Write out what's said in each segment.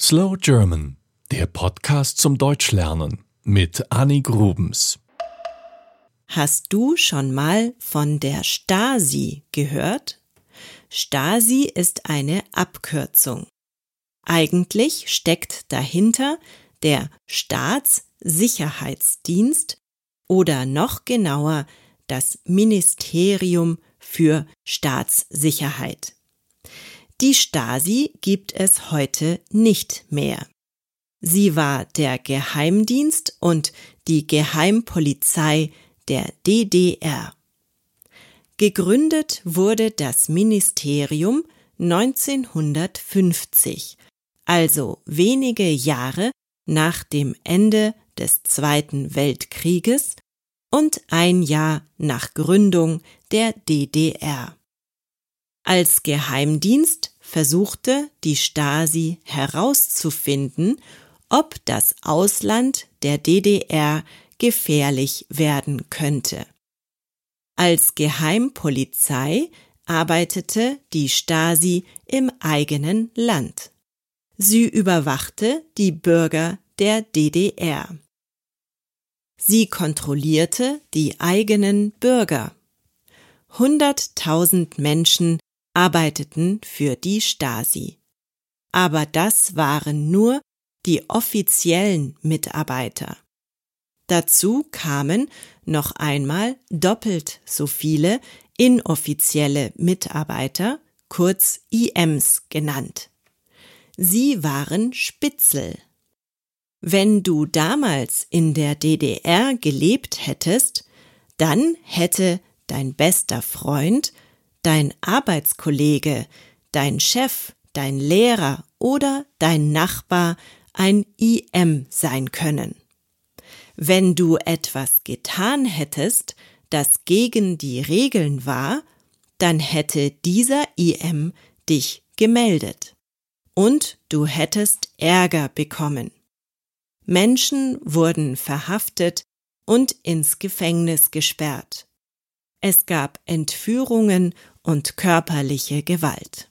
Slow German, der Podcast zum Deutschlernen mit Annie Grubens. Hast du schon mal von der Stasi gehört? Stasi ist eine Abkürzung. Eigentlich steckt dahinter der Staatssicherheitsdienst oder noch genauer das Ministerium für Staatssicherheit. Die Stasi gibt es heute nicht mehr. Sie war der Geheimdienst und die Geheimpolizei der DDR. Gegründet wurde das Ministerium 1950, also wenige Jahre nach dem Ende des Zweiten Weltkrieges und ein Jahr nach Gründung der DDR. Als Geheimdienst versuchte die Stasi herauszufinden, ob das Ausland der DDR gefährlich werden könnte. Als Geheimpolizei arbeitete die Stasi im eigenen Land. Sie überwachte die Bürger der DDR. Sie kontrollierte die eigenen Bürger. Hunderttausend Menschen arbeiteten für die Stasi. Aber das waren nur die offiziellen Mitarbeiter. Dazu kamen noch einmal doppelt so viele inoffizielle Mitarbeiter, kurz IMs genannt. Sie waren Spitzel. Wenn du damals in der DDR gelebt hättest, dann hätte dein bester Freund dein Arbeitskollege, dein Chef, dein Lehrer oder dein Nachbar ein IM sein können. Wenn du etwas getan hättest, das gegen die Regeln war, dann hätte dieser IM dich gemeldet. Und du hättest Ärger bekommen. Menschen wurden verhaftet und ins Gefängnis gesperrt. Es gab Entführungen und körperliche Gewalt.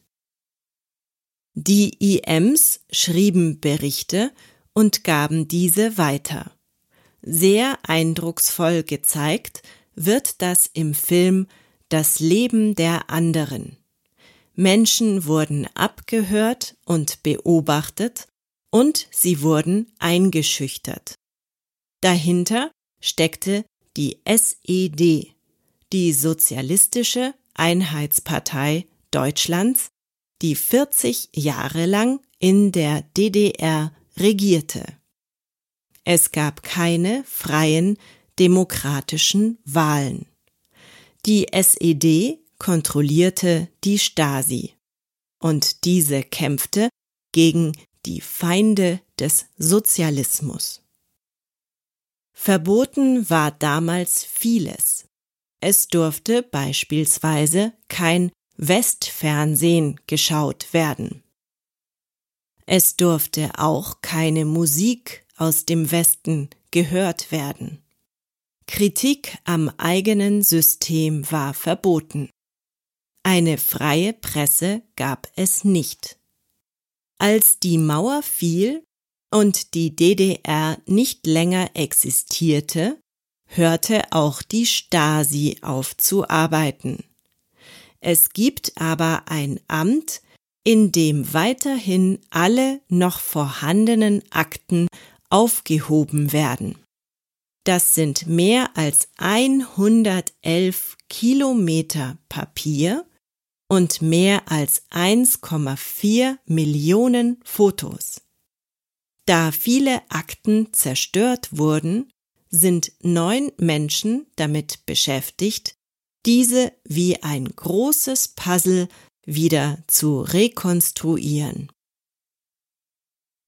Die IMs schrieben Berichte und gaben diese weiter. Sehr eindrucksvoll gezeigt wird das im Film Das Leben der anderen. Menschen wurden abgehört und beobachtet und sie wurden eingeschüchtert. Dahinter steckte die SED, die Sozialistische Einheitspartei Deutschlands, die 40 Jahre lang in der DDR regierte. Es gab keine freien demokratischen Wahlen. Die SED kontrollierte die Stasi und diese kämpfte gegen die Feinde des Sozialismus. Verboten war damals vieles. Es durfte beispielsweise kein Westfernsehen geschaut werden. Es durfte auch keine Musik aus dem Westen gehört werden. Kritik am eigenen System war verboten. Eine freie Presse gab es nicht. Als die Mauer fiel und die DDR nicht länger existierte, hörte auch die Stasi auf zu arbeiten. Es gibt aber ein Amt, in dem weiterhin alle noch vorhandenen Akten aufgehoben werden. Das sind mehr als 111 Kilometer Papier und mehr als 1,4 Millionen Fotos. Da viele Akten zerstört wurden, sind neun Menschen damit beschäftigt, diese wie ein großes Puzzle wieder zu rekonstruieren.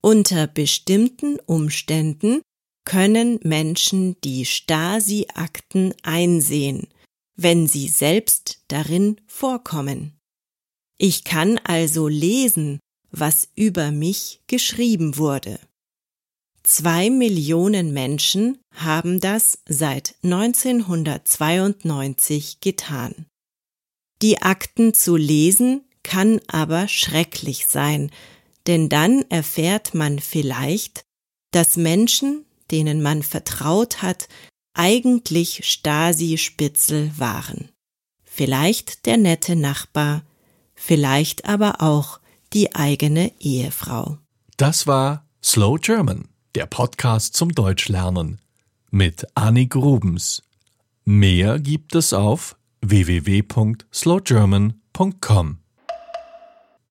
Unter bestimmten Umständen können Menschen die Stasi-Akten einsehen, wenn sie selbst darin vorkommen. Ich kann also lesen, was über mich geschrieben wurde. Zwei Millionen Menschen haben das seit 1992 getan. Die Akten zu lesen kann aber schrecklich sein, denn dann erfährt man vielleicht, dass Menschen, denen man vertraut hat, eigentlich Stasi-Spitzel waren. Vielleicht der nette Nachbar, vielleicht aber auch die eigene Ehefrau. Das war Slow German, der Podcast zum Deutschlernen mit Annik Rubens. Mehr gibt es auf www.slowgerman.com.